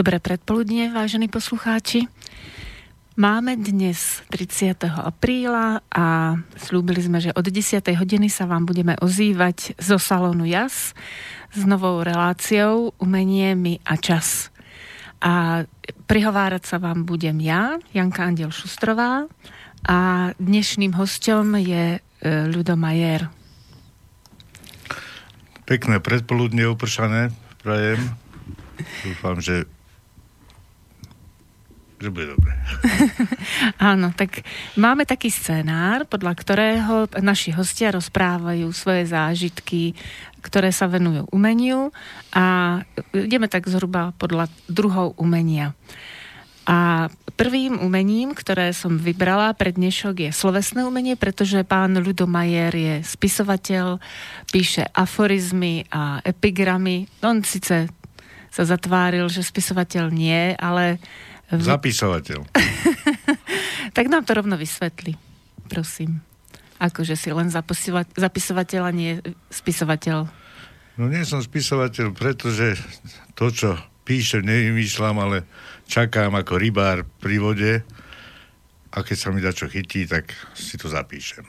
Dobré predpoludnie, vážení poslucháči. Máme dnes 30. apríla a slúbili sme, že od 10. hodiny sa vám budeme ozývať zo salónu JAS s novou reláciou Umenie, my a čas. A prihovárať sa vám budem ja, Janka Andiel Šustrová a dnešným hostom je e, Ľudo Majer. Pekné predpoludne upršané, prajem. Dúfam, že že bude dobre. Áno, tak máme taký scénár, podľa ktorého naši hostia rozprávajú svoje zážitky, ktoré sa venujú umeniu a ideme tak zhruba podľa druhov umenia. A prvým umením, ktoré som vybrala pre dnešok je slovesné umenie, pretože pán Ludo Majer je spisovateľ, píše aforizmy a epigramy. On síce sa zatváril, že spisovateľ nie, ale Zapisovateľ. tak nám to rovno vysvetli, prosím. Akože si len zapisovateľ a nie spisovateľ. No nie som spisovateľ, pretože to, čo píšem, nevymýšľam, ale čakám ako rybár pri vode a keď sa mi dá čo chytí, tak si to zapíšem.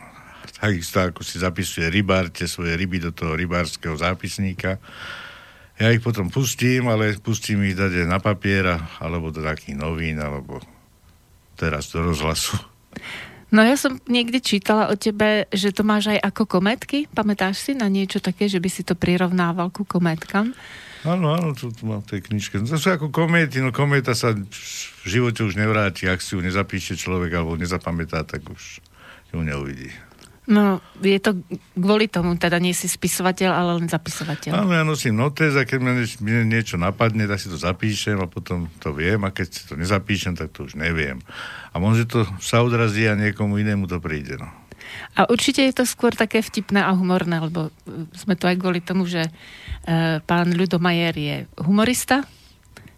Takisto ako si zapisuje rybár tie svoje ryby do toho rybárskeho zápisníka, ja ich potom pustím, ale pustím ich dať na papiera, alebo do takých novín, alebo teraz do rozhlasu. No ja som niekde čítala o tebe, že to máš aj ako kometky. Pamätáš si na niečo také, že by si to prirovnával ku kometkám? Áno, áno, to tu mám v tej knižke. To sú ako kométy, no kométa sa v živote už nevráti, ak si ju nezapíše človek alebo nezapamätá, tak už ju neuvidí. No, je to kvôli tomu, teda nie si spisovateľ, ale len zapisovateľ. Áno, ja nosím notes a keď mi niečo napadne, tak si to zapíšem a potom to viem a keď si to nezapíšem, tak to už neviem. A možno to sa odrazí a niekomu inému to príde, no. A určite je to skôr také vtipné a humorné, lebo e, sme to aj kvôli tomu, že e, pán Ľudo Majer je humorista,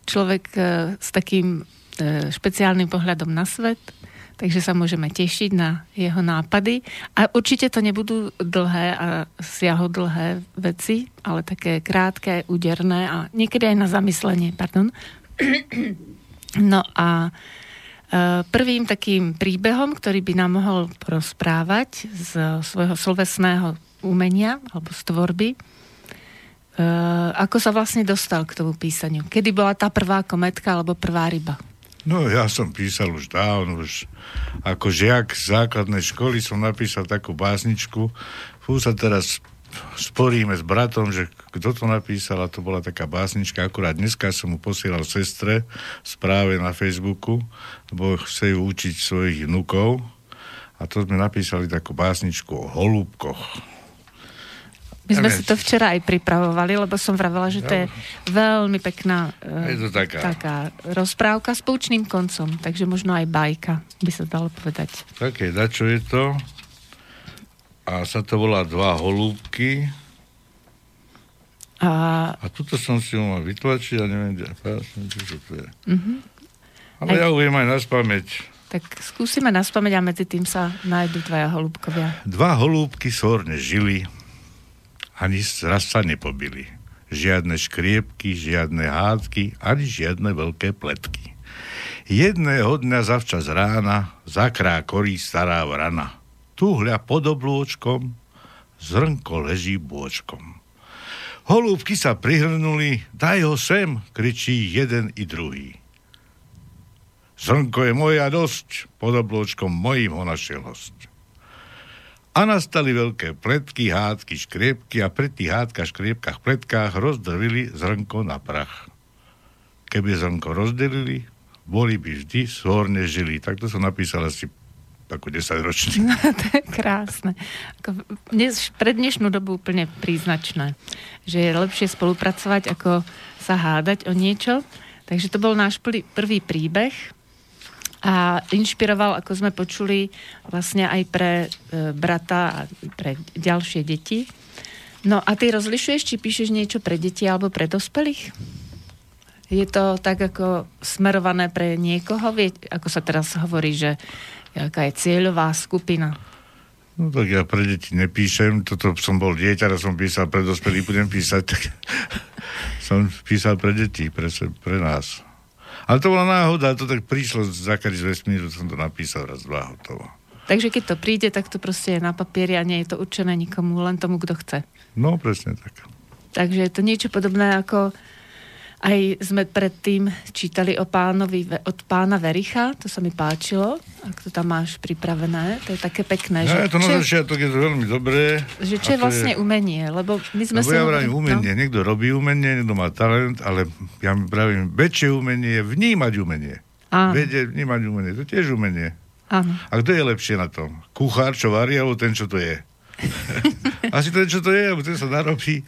človek e, s takým e, špeciálnym pohľadom na svet, takže sa môžeme tešiť na jeho nápady. A určite to nebudú dlhé a siahodlhé veci, ale také krátke, úderné a niekedy aj na zamyslenie, pardon. No a e, prvým takým príbehom, ktorý by nám mohol rozprávať z svojho slovesného umenia alebo z tvorby, e, ako sa vlastne dostal k tomu písaniu? Kedy bola tá prvá kometka alebo prvá ryba? No ja som písal už dávno, už ako žiak základnej školy som napísal takú básničku. Fú sa teraz sporíme s bratom, že kto to napísal a to bola taká básnička. Akurát dneska som mu posielal sestre správe na Facebooku, lebo chce ju učiť svojich vnukov. A to sme napísali takú básničku o holúbkoch my sme si to včera aj pripravovali, lebo som vravela, že to je veľmi pekná je to taká. taká rozprávka s poučným koncom, takže možno aj bajka, by sa dalo povedať. Také, da čo je to? A sa to volá Dva holúbky. A, a tuto som si ho mal vytlačiť a neviem, čo to je. Uh-huh. Ale aj... ja ho viem aj na spameť. Tak skúsime na spameť a medzi tým sa nájdú dvaja holúbkovia. Dva holúbky svorne žili, ani raz sa nepobili. Žiadne škriepky, žiadne hádky, ani žiadne veľké pletky. Jedného dňa zavčas rána zakrá korí stará vrana. Tuhľa pod oblôčkom, zrnko leží bôčkom. Holúbky sa prihrnuli, daj ho sem, kričí jeden i druhý. Zrnko je moja dosť, pod oblôčkom mojím ho našiel host. A nastali veľké pletky, hádky, škriepky a pri tých hádkach, škriepkách, pletkách rozdrvili zrnko na prach. Keby zrnko rozdelili, boli by vždy svorne žili. Tak to som napísal asi ako 10 ročný. No, to je krásne. Ako dnes, pre dnešnú dobu úplne príznačné, že je lepšie spolupracovať, ako sa hádať o niečo. Takže to bol náš prvý príbeh a inšpiroval, ako sme počuli, vlastne aj pre e, brata a pre ďalšie deti. No a ty rozlišuješ, či píšeš niečo pre deti alebo pre dospelých? Je to tak ako smerované pre niekoho? Vie, ako sa teraz hovorí, že aká je cieľová skupina? No tak ja pre deti nepíšem, toto som bol dieťa, a som písal pre dospelých, budem písať, tak som písal pre deti, pre, pre nás. Ale to bola náhoda, to tak prišlo z zakary z vesmíru, som to napísal raz, dva, hotovo. Takže keď to príde, tak to proste je na papieri a nie je to určené nikomu, len tomu, kto chce. No, presne tak. Takže je to niečo podobné ako aj sme predtým čítali o pánovi, od pána Vericha, to sa mi páčilo, ak to tam máš pripravené, to je také pekné. No, že, to na začiatok je to veľmi dobré. Že čo je vlastne je... umenie, lebo my sme lebo si... ja vravím umenie, no? niekto robí umenie, niekto má talent, ale ja mi pravím, väčšie umenie je vnímať umenie. Áno. Vedieť, vnímať umenie, to tiež umenie. Áno. A kto je lepšie na tom? Kuchár, čo varí, alebo ten, čo to je? Asi ten, čo to je, alebo ten sa narobí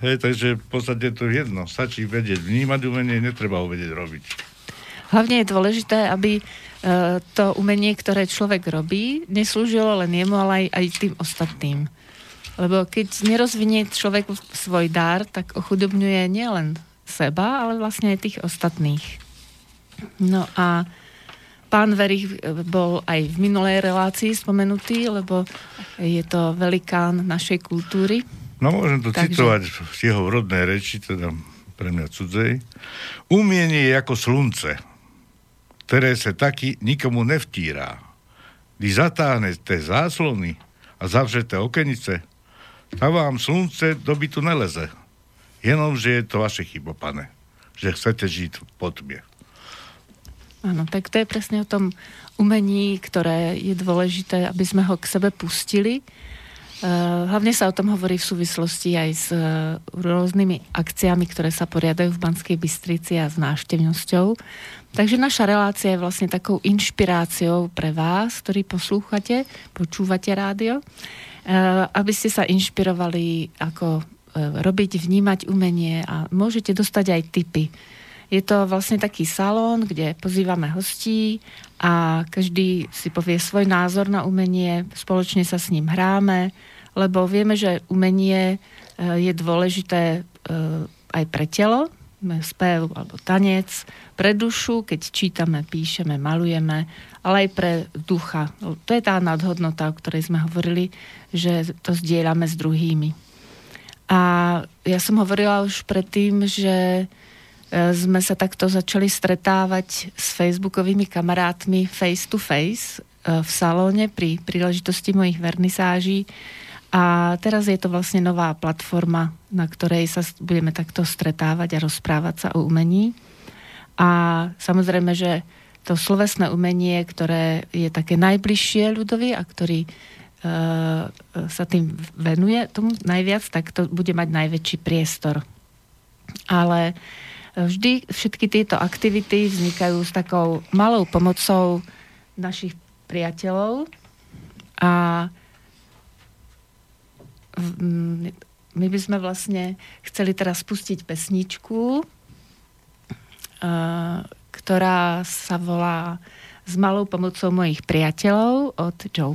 Hej, takže v podstate to je jedno. Stačí vedieť vnímať umenie, netreba ho vedieť robiť. Hlavne je dôležité, aby e, to umenie, ktoré človek robí, neslúžilo len jemu, ale aj, aj tým ostatným. Lebo keď nerozvinie človek svoj dar, tak ochudobňuje nielen seba, ale vlastne aj tých ostatných. No a pán Verich bol aj v minulej relácii spomenutý, lebo je to velikán našej kultúry. No môžem to Takže... citovať z jeho rodnej reči, teda pre mňa cudzej. Umienie je ako slunce, ktoré sa taky nikomu nevtírá. Když zatáhnete záslony a zavřete okenice, tak vám slunce do bytu neleze. Jenom, že je to vaše chyba, pane. Že chcete žiť v potmie. Áno, tak to je presne o tom umení, ktoré je dôležité, aby sme ho k sebe pustili hlavne sa o tom hovorí v súvislosti aj s eh, rôznymi akciami, ktoré sa poriadajú v Banskej Bystrici a s návštevnosťou. Takže naša relácia je vlastne takou inšpiráciou pre vás, ktorí poslúchate, počúvate rádio, eh, aby ste sa inšpirovali, ako robiť, vnímať umenie a môžete dostať aj tipy. Je to vlastne taký salón, kde pozývame hostí a každý si povie svoj názor na umenie, spoločne sa s ním hráme, lebo vieme, že umenie e, je dôležité e, aj pre telo, spev alebo tanec, pre dušu, keď čítame, píšeme, malujeme, ale aj pre ducha. To je tá nadhodnota, o ktorej sme hovorili, že to zdieľame s druhými. A ja som hovorila už predtým, že sme sa takto začali stretávať s facebookovými kamarátmi face to face v salóne pri príležitosti mojich vernisáží a teraz je to vlastne nová platforma, na ktorej sa budeme takto stretávať a rozprávať sa o umení. A samozrejme, že to slovesné umenie, ktoré je také najbližšie ľudovi a ktorý uh, sa tým venuje tomu najviac, tak to bude mať najväčší priestor. Ale vždy všetky tieto aktivity vznikajú s takou malou pomocou našich priateľov a my by sme vlastne chceli teraz pustiť pesničku, ktorá sa volá S malou pomocou mojich priateľov od Joe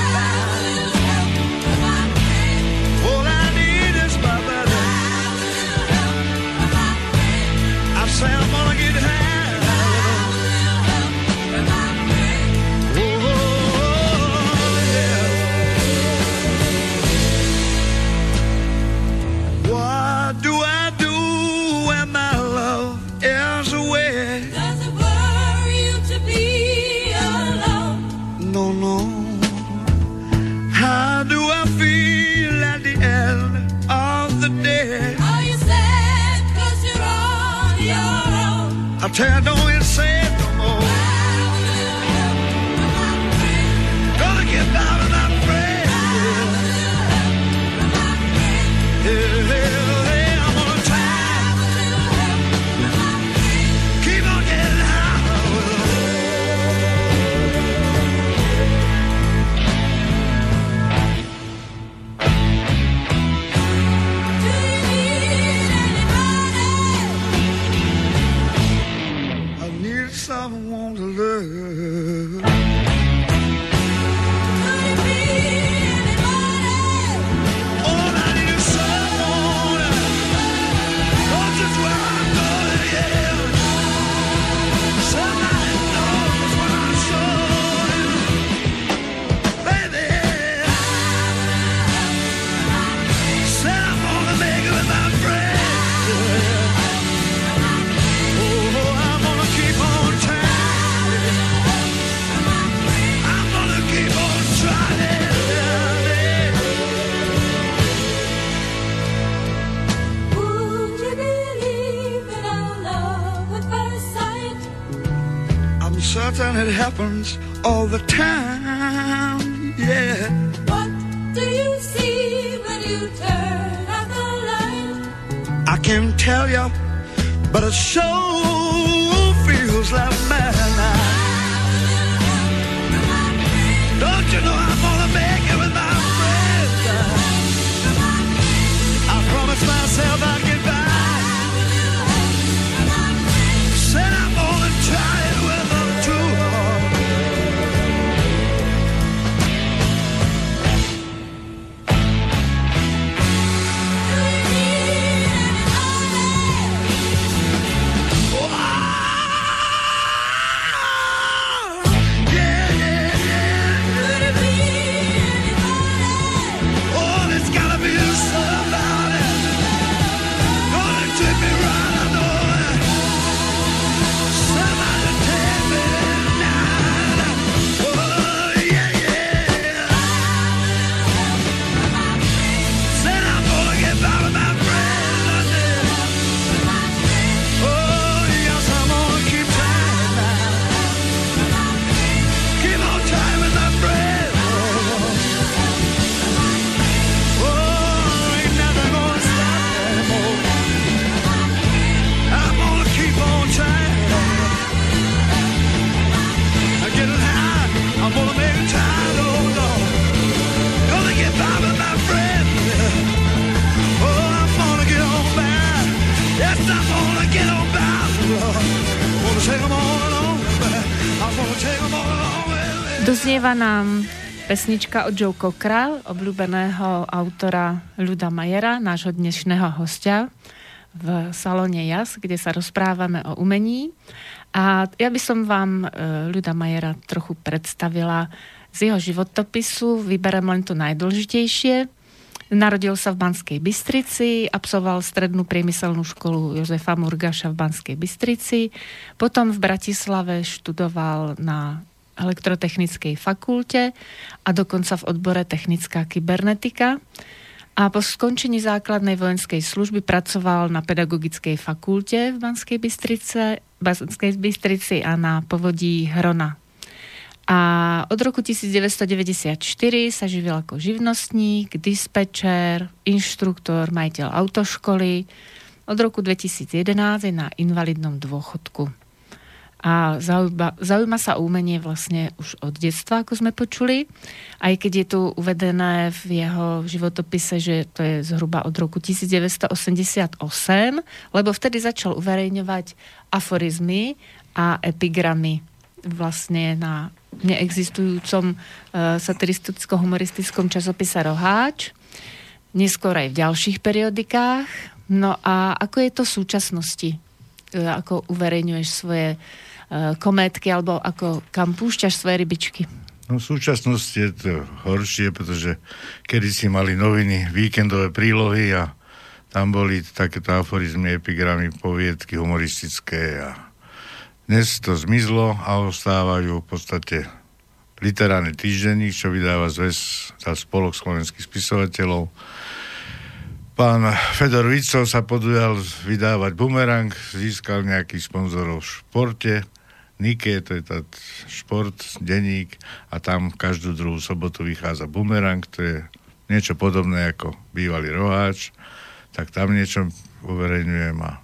Shadow happens all the time. Yeah. What do you see when you turn out the light? I can't tell you, but it sure feels like midnight. Don't you know I'm gonna make it with my friends? I promised myself I'd me. Doznieva nám pesnička od Joe Cockera, obľúbeného autora Ľuda Majera, nášho dnešného hostia v salóne JAS, kde sa rozprávame o umení. A ja by som vám e, Ľuda Majera trochu predstavila z jeho životopisu. Vyberem len to najdôležitejšie. Narodil sa v Banskej Bystrici, absolvoval strednú priemyselnú školu Jozefa Murgaša v Banskej Bystrici, potom v Bratislave študoval na elektrotechnickej fakulte a dokonca v odbore technická kybernetika. A po skončení základnej vojenskej služby pracoval na pedagogickej fakulte v Banskej Bystrice, Banskej Bystrici a na povodí Hrona. A od roku 1994 sa živil ako živnostník, dispečer, inštruktor, majiteľ autoškoly. Od roku 2011 je na invalidnom dôchodku. A zaujíma, zaujíma sa umenie vlastne už od detstva, ako sme počuli. Aj keď je tu uvedené v jeho životopise, že to je zhruba od roku 1988, lebo vtedy začal uverejňovať aforizmy a epigramy vlastne na neexistujúcom uh, satiristicko-humoristickom časopise Roháč, neskôr aj v ďalších periodikách. No a ako je to v súčasnosti? Uh, ako uverejňuješ svoje uh, kométky alebo ako kam púšťaš svoje rybičky? No v súčasnosti je to horšie, pretože kedy si mali noviny, víkendové prílohy a tam boli takéto aforizmy, epigramy, poviedky humoristické a dnes to zmizlo a ostávajú v podstate literárny týždenník, čo vydáva zväz za spolok slovenských spisovateľov. Pán Fedor Vico sa podujal vydávať bumerang, získal nejakých sponzorov v športe, Nike, to je tá šport, denník a tam každú druhú sobotu vychádza bumerang, to je niečo podobné ako bývalý roháč, tak tam niečo uverejňujem a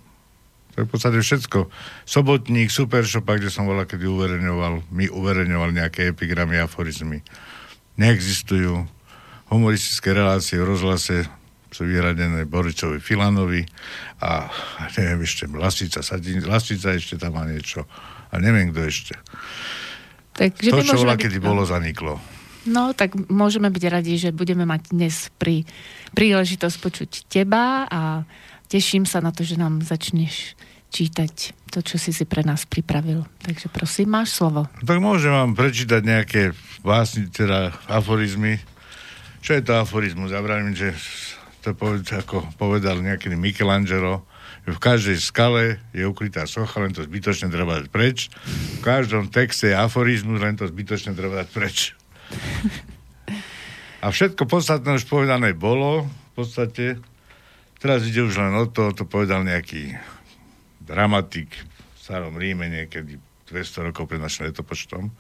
to je v podstate všetko. Sobotník, Supershopa, kde som bola, kedy uverejňoval, mi uverejňoval nejaké epigramy, aforizmy. Neexistujú. Humoristické relácie v rozhlase sú vyhradené Boričovi Filanovi a neviem ešte, Lasica, Sadin, Lasica ešte tam má niečo a neviem kto ešte. Takže to, čo bola, byť- kedy no. bolo, zaniklo. No, tak môžeme byť radi, že budeme mať dnes pri príležitosť počuť teba a teším sa na to, že nám začneš čítať to, čo si si pre nás pripravil. Takže prosím, máš slovo. Tak môžem vám prečítať nejaké vlastne teda aforizmy. Čo je to aforizmus? Ja vravím, že to poved, ako povedal nejaký Michelangelo, v každej skale je ukrytá socha, len to zbytočne treba dať preč. V každom texte je aforizmus, len to zbytočne treba dať preč. A všetko podstatné už povedané bolo, v podstate. Teraz ide už len o to, to povedal nejaký dramatik v starom Ríme niekedy 200 rokov pred našim letopočtom,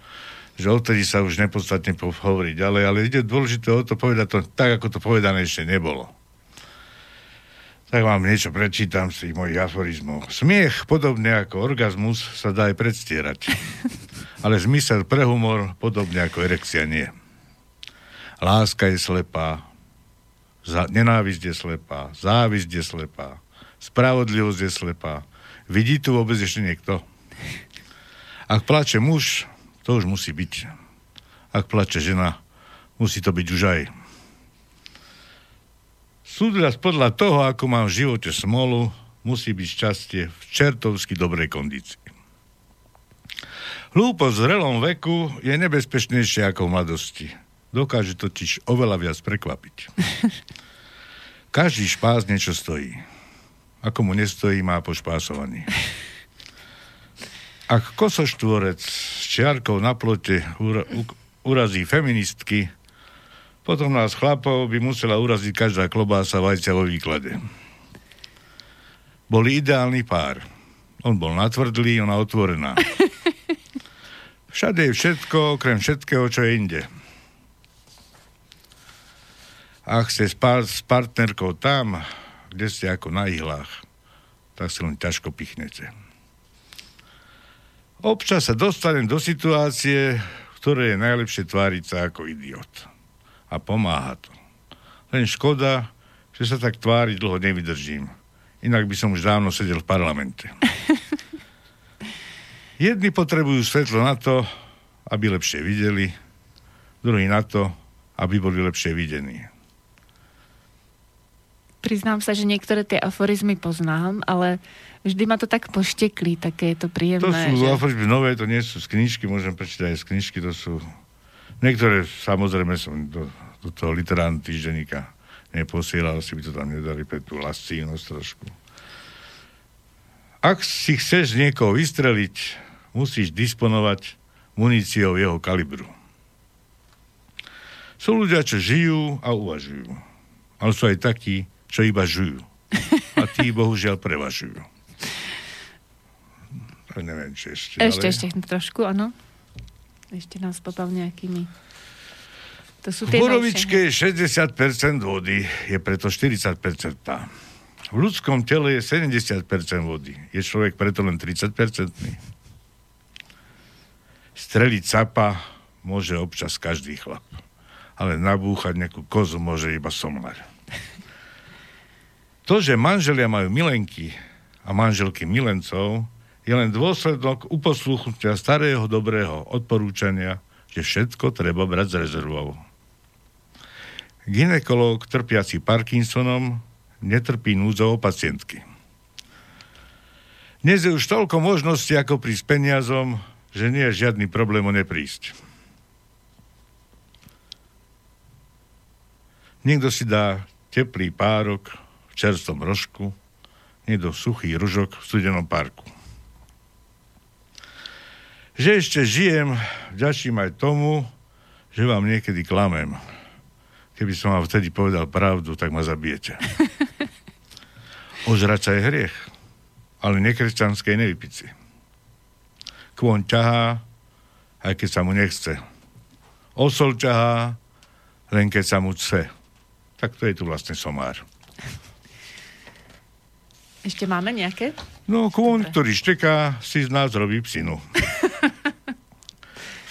že odtedy sa už nepodstatne po- hovorí ďalej, ale ide dôležité o to povedať to tak, ako to povedané ešte nebolo. Tak vám niečo prečítam z tých mojich aforizmov. Smiech, podobne ako orgazmus, sa dá aj predstierať. Ale zmysel pre humor, podobne ako erekcia, nie. Láska je slepá, za, nenávisť je slepá, závisť je slepá, spravodlivosť je slepá. Vidí tu vôbec ešte niekto? Ak plače muž, to už musí byť. Ak plače žena, musí to byť už aj. Súdľa podľa toho, ako mám v živote smolu, musí byť šťastie v čertovsky dobrej kondícii. Hlúposť v zrelom veku je nebezpečnejšia ako v mladosti. Dokáže totiž oveľa viac prekvapiť. Každý špás niečo stojí. Ako mu nestojí, má pošpásovaný. Ak kosoštvorec s čiarkou na plote ura, u, urazí feministky, potom nás chlapov by musela uraziť každá klobása vajcia vo výklade. Boli ideálny pár. On bol natvrdlý, ona otvorená. Všade je všetko, okrem všetkého, čo je inde. Ak ste s, par- s partnerkou tam, kde ste ako na ihlách, tak si len ťažko pichnete. Občas sa dostanem do situácie, v ktorej je najlepšie tváriť sa ako idiot. A pomáha to. Len škoda, že sa tak tváriť dlho nevydržím. Inak by som už dávno sedel v parlamente. Jedni potrebujú svetlo na to, aby lepšie videli, druhí na to, aby boli lepšie videní. Priznám sa, že niektoré tie aforizmy poznám, ale vždy ma to tak pošteklí, také je to To príjemné. sú že... aforizmy nové, to nie sú z knižky, môžem prečítať aj z knižky, to sú... Niektoré, samozrejme, som do, do toho literárneho týždenníka neposielal, si by to tam nedali pre tú lascívnosť trošku. Ak si chceš niekoho vystreliť, musíš disponovať muníciou jeho kalibru. Sú ľudia, čo žijú a uvažujú. Ale sú aj takí, čo iba žujú. A tí, bohužiaľ, prevažujú. To neviem, či ešte. Ešte, ale... ešte trošku, áno. Ešte nás popav nejakými. To sú V tie borovičke je 60% vody, je preto 40% tá. V ľudskom tele je 70% vody. Je človek preto len 30%. Streliť sapa môže občas každý chlap. Ale nabúchať nejakú kozu môže iba somlar. To, že manželia majú milenky a manželky milencov, je len dôsledok uposluchnutia starého dobrého odporúčania, že všetko treba brať s rezervou. Ginekolog trpiaci Parkinsonom netrpí núdzou pacientky. Dnes je už toľko možností, ako prísť peniazom, že nie je žiadny problém o neprísť. Niekto si dá teplý párok v čerstvom rožku, niekto suchý ružok v studenom parku. Že ešte žijem, vďačím aj tomu, že vám niekedy klamem. Keby som vám vtedy povedal pravdu, tak ma zabijete. Ožrať sa je hriech, ale nekresťanskej nevypiť si. Kvon ťahá, aj keď sa mu nechce. Osol ťahá, len keď sa mu chce. Tak to je tu vlastne somár. Ešte máme nejaké? No, kvon, ktorý šteká, si z nás robí psinu.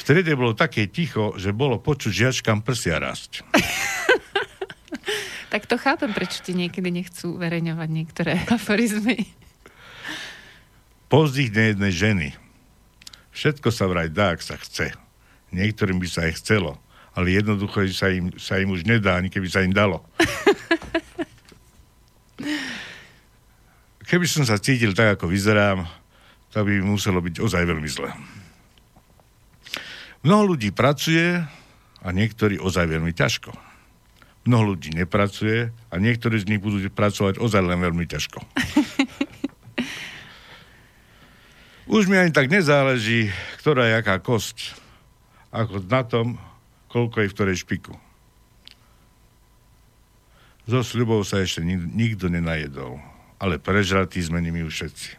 V bolo také ticho, že bolo počuť žiačkám prsia rásť. Tak to chápem, prečo ti niekedy nechcú uverejňovať niektoré aforizmy. Pozdých nejednej ženy. Všetko sa vraj dá, ak sa chce. Niektorým by sa aj chcelo, ale jednoducho sa im, sa im už nedá, ani keby sa im dalo. Keby som sa cítil tak, ako vyzerám, to by muselo byť ozaj veľmi zle. Mnoho ľudí pracuje a niektorí ozaj veľmi ťažko. Mnoho ľudí nepracuje a niektorí z nich budú pracovať ozaj len veľmi ťažko. Už mi ani tak nezáleží, ktorá je aká kosť, ako na tom, koľko je v ktorej špiku. Zo sľubov sa ešte nik- nikto nenajedol, ale prežratí sme nimi už všetci.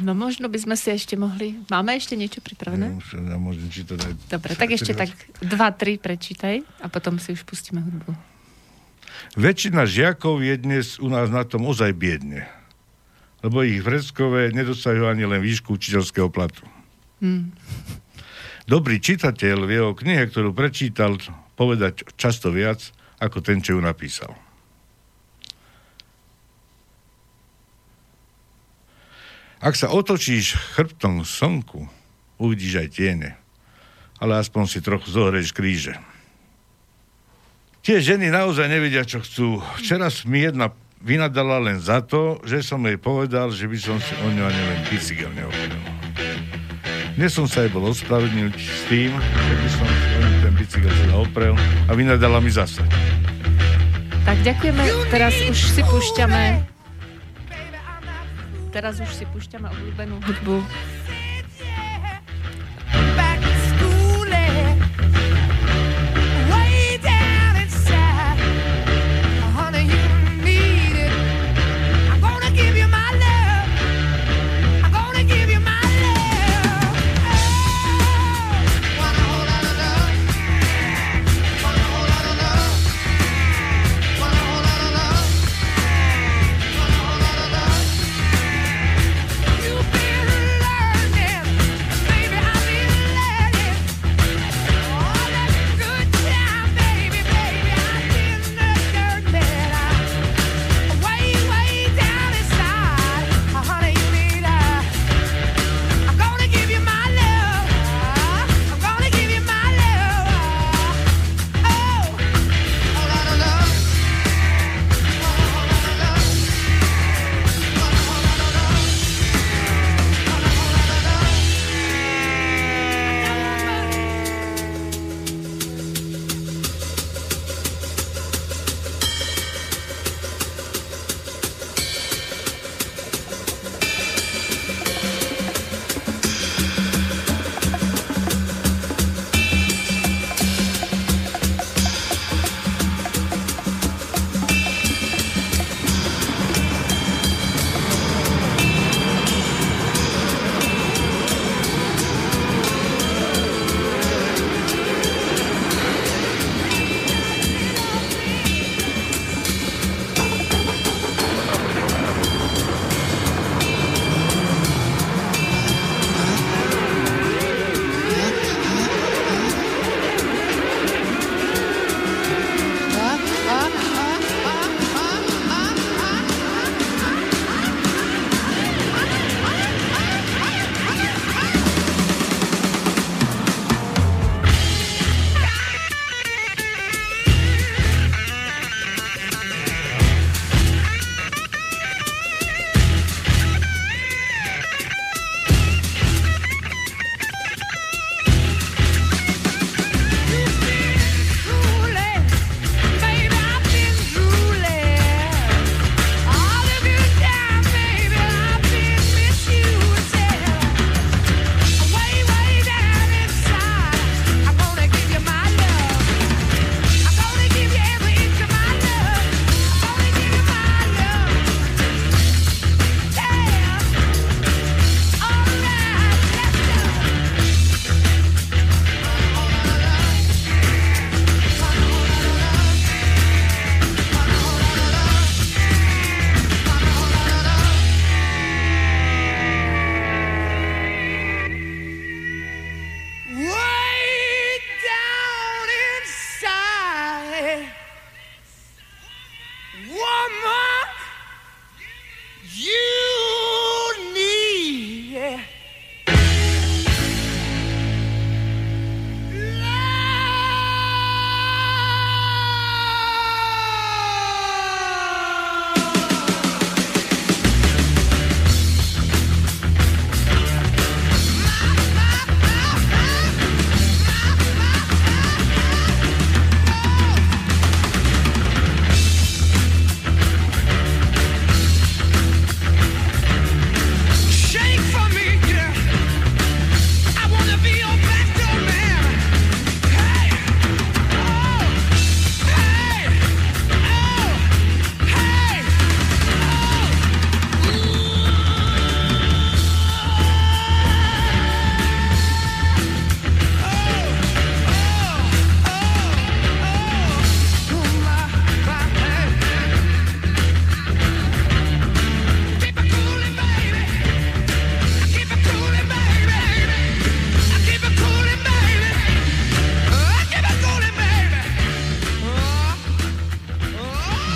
No možno by sme si ešte mohli... Máme ešte niečo pripravené? Neviem, Ja môžem čítať aj... Dobre, tak ešte tak dva, tri prečítaj a potom si už pustíme hudbu. Väčšina žiakov je dnes u nás na tom ozaj biedne, lebo ich vreckové nedosahujú ani len výšku učiteľského platu. Hmm. Dobrý čitateľ vie o knihe, ktorú prečítal, povedať často viac, ako ten, čo ju napísal. Ak sa otočíš chrbtom k slnku, uvidíš aj tiene, ale aspoň si trochu zohrieš kríže. Tie ženy naozaj nevedia, čo chcú. Včera mi jedna vynadala len za to, že som jej povedal, že by som si o ňu ani len bicykel neoprel. Dnes som sa jej bol ospravedlniť s tým, že by som si o ňu ten bicykel teda oprel a vynadala mi zase. Tak ďakujeme. Teraz už si púšťame... Teraz už si púšťame obľúbenú hudbu.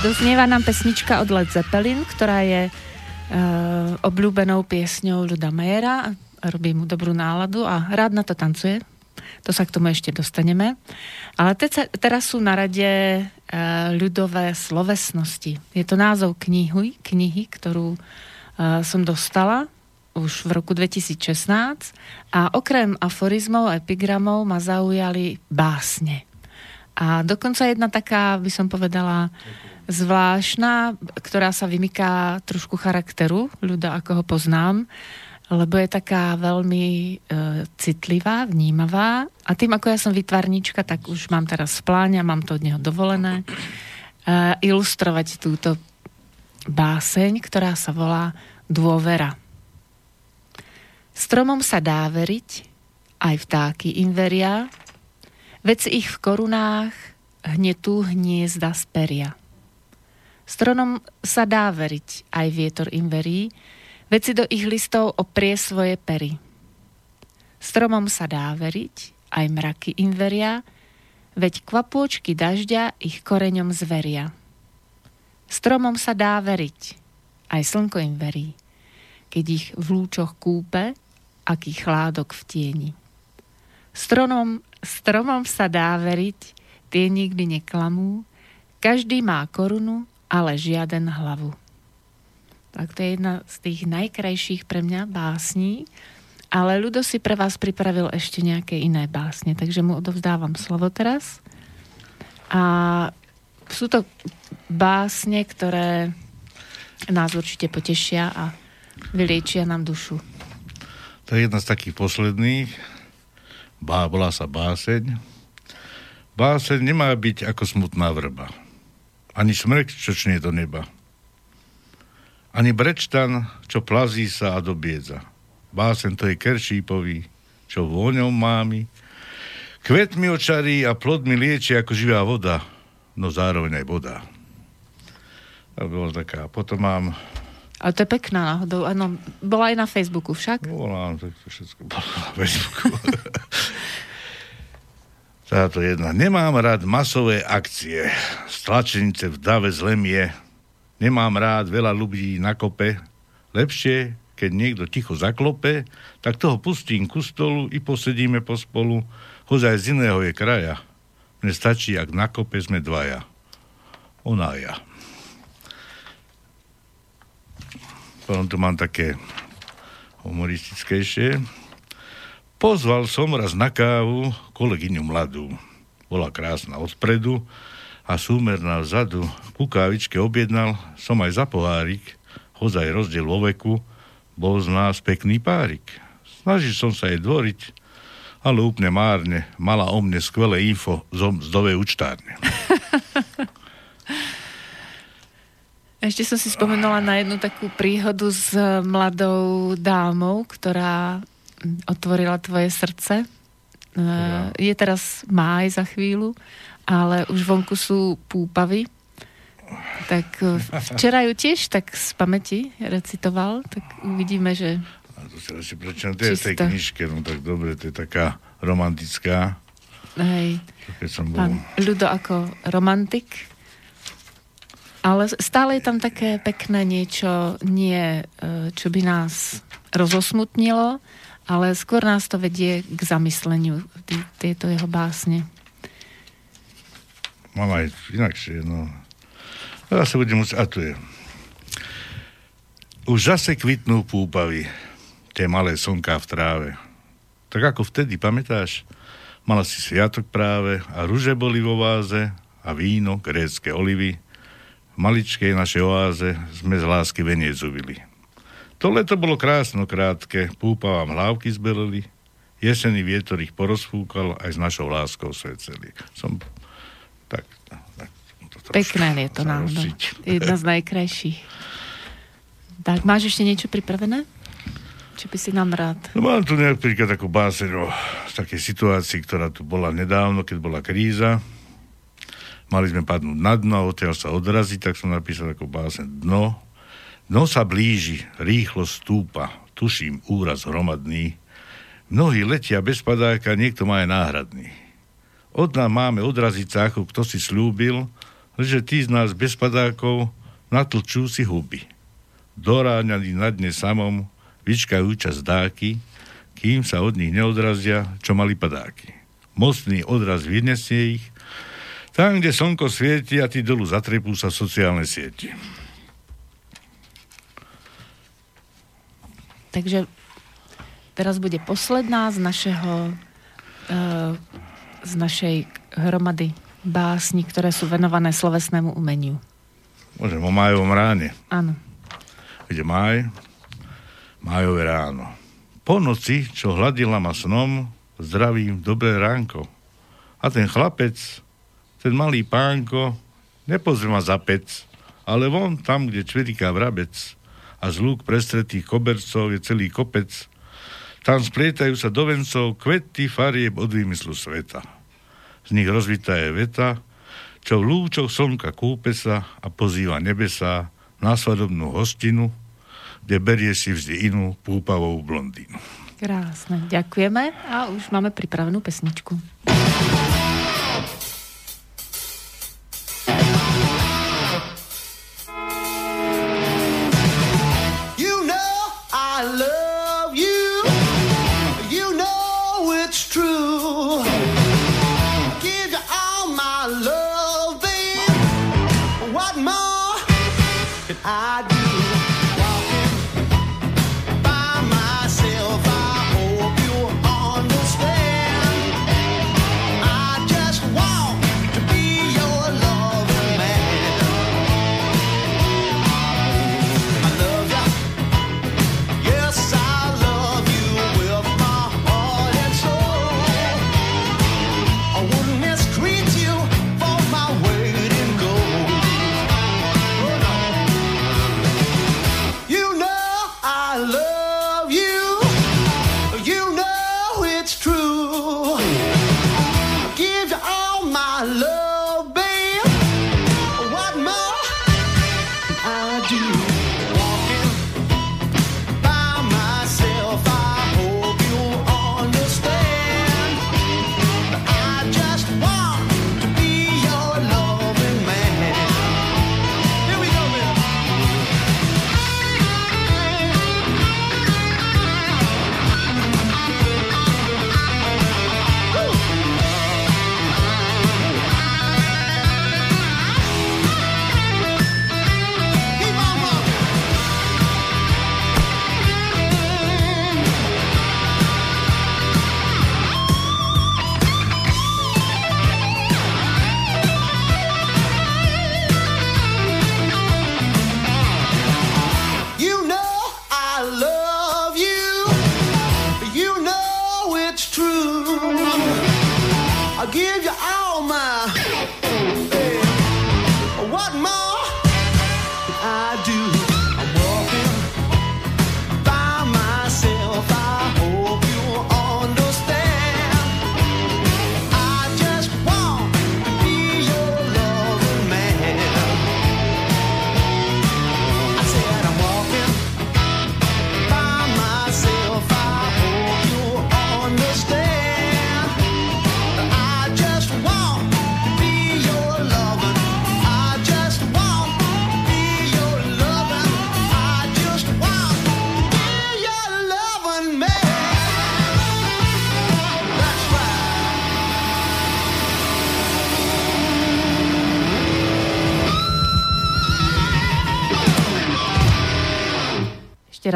Doznieva nám pesnička od Led Zeppelin, ktorá je uh, obľúbenou piesňou Ľuda Majera a robí mu dobrú náladu a rád na to tancuje. To sa k tomu ešte dostaneme. Ale te, teraz sú na rade uh, ľudové slovesnosti. Je to názov knihy, knihy ktorú uh, som dostala už v roku 2016 a okrem aforizmov a epigramov ma zaujali básne. A dokonca jedna taká, by som povedala, zvláštna, ktorá sa vymyká trošku charakteru ľuda, ako ho poznám, lebo je taká veľmi e, citlivá, vnímavá a tým, ako ja som vytvarníčka, tak už mám teraz v pláne mám to od neho dovolené e, ilustrovať túto báseň, ktorá sa volá Dôvera. Stromom sa dá veriť, aj vtáky im veria, veci ich v korunách hnetú hniezda z peria. Stronom sa dá veriť, aj vietor im verí, veci do ich listov oprie svoje pery. Stromom sa dá veriť, aj mraky im veria, veď kvapôčky dažďa ich koreňom zveria. Stromom sa dá veriť, aj slnko im verí, keď ich v lúčoch kúpe, aký chládok v tieni. Stromom, stromom sa dá veriť, tie nikdy neklamú, každý má korunu, ale žiaden hlavu. Tak to je jedna z tých najkrajších pre mňa básní, ale Ludo si pre vás pripravil ešte nejaké iné básne, takže mu odovzdávam slovo teraz. A sú to básne, ktoré nás určite potešia a vyliečia nám dušu. To je jedna z takých posledných. Bá, volá sa báseň. Báseň nemá byť ako smutná vrba. Ani smrek, čo čnie do neba. Ani brečtan, čo plazí sa a dobiedza. Básen to je keršípový, čo vôňou mámi. Kvet mi očarí a plod mi lieči ako živá voda, no zároveň aj voda. To bola taká. Potom mám Ale to je pekná náhodou. Áno, bola aj na Facebooku však. Volám, tak to všetko bolo na Facebooku. Táto jedna. Nemám rád masové akcie. Stlačenice v dave zlem je. Nemám rád veľa ľudí na kope. Lepšie, keď niekto ticho zaklope, tak toho pustím ku stolu i posedíme pospolu. Hozaj z iného je kraja. Mne stačí, ak na kope sme dvaja. Ona a ja. Potom tu mám také humoristickejšie. Pozval som raz na kávu kolegyňu mladú. Bola krásna odpredu a súmerná vzadu. Ku kávičke objednal som aj za pohárik, hozaj rozdiel vo veku, bol z nás pekný párik. Snažil som sa jej dvoriť, ale úplne márne. Mala o mne skvelé info z mzdovej účtárne. Ešte som si spomenula na jednu takú príhodu s mladou dámou, ktorá otvorila tvoje srdce. Uh, je teraz máj za chvíľu, ale už vonku sú púpavy. Tak uh, včera ju tiež tak z pamäti recitoval, tak uvidíme, že A to si radšej prečítam, to je v tej knižke, no tak dobre, to je taká romantická. hej, Keď som bol... pán Ľudo ako romantik. Ale stále je tam také pekné niečo, nie, e, čo by nás rozosmutnilo, ale skôr nás to vedie k zamysleniu tieto jeho básne. Mám aj inakšie, no. Ja sa budem musieť, a tu je. Už zase kvitnú púpavy, tie malé slnká v tráve. Tak ako vtedy, pamätáš? Mala si sviatok práve a rúže boli vo váze a víno, grécké olivy. V maličkej našej oáze sme z lásky veniec zubili. To leto bolo krásno krátke, púpavám hlávky zbeleli, jesený vietor ich porozfúkal, aj s našou láskou sveteli. Som tak, tak to Pekné je to rozčiť. Jedna z najkrajších. Tak, máš ešte niečo pripravené? Čo by si nám rád? No mám tu napríklad takú báseň o takej situácii, ktorá tu bola nedávno, keď bola kríza. Mali sme padnúť na dno odtiaľ sa odraziť, tak som napísal takú báseň Dno. Dno sa blíži, rýchlo stúpa, tuším úraz hromadný. Mnohí letia bez padáka, niekto má aj náhradný. Od nás máme odraziť sa, ako kto si slúbil, že tí z nás bez padákov natlčú si huby doráňaní na dne samom, vyčkajú čas dáky, kým sa od nich neodrazia, čo mali padáky. Mocný odraz vynesie ich, tam, kde slnko svieti a tí dolu zatrepú sa sociálne sieti. Takže teraz bude posledná z našeho uh, z našej hromady básni, ktoré sú venované slovesnému umeniu. Môžem o májovom ráne. Áno. kde maj, májové ráno. Po noci, čo hladila ma snom, zdravím, dobré ránko. A ten chlapec, ten malý pánko, nepozrie ma za pec, ale von tam, kde čveriká vrabec a z lúk prestretých kobercov je celý kopec. Tam splietajú sa do vencov kvety farieb od výmyslu sveta. Z nich rozvitá je veta, čo v lúčoch slnka kúpe sa a pozýva nebesa na svadobnú hostinu, kde berie si vždy inú púpavou blondínu. Krásne. Ďakujeme a už máme pripravenú pesničku.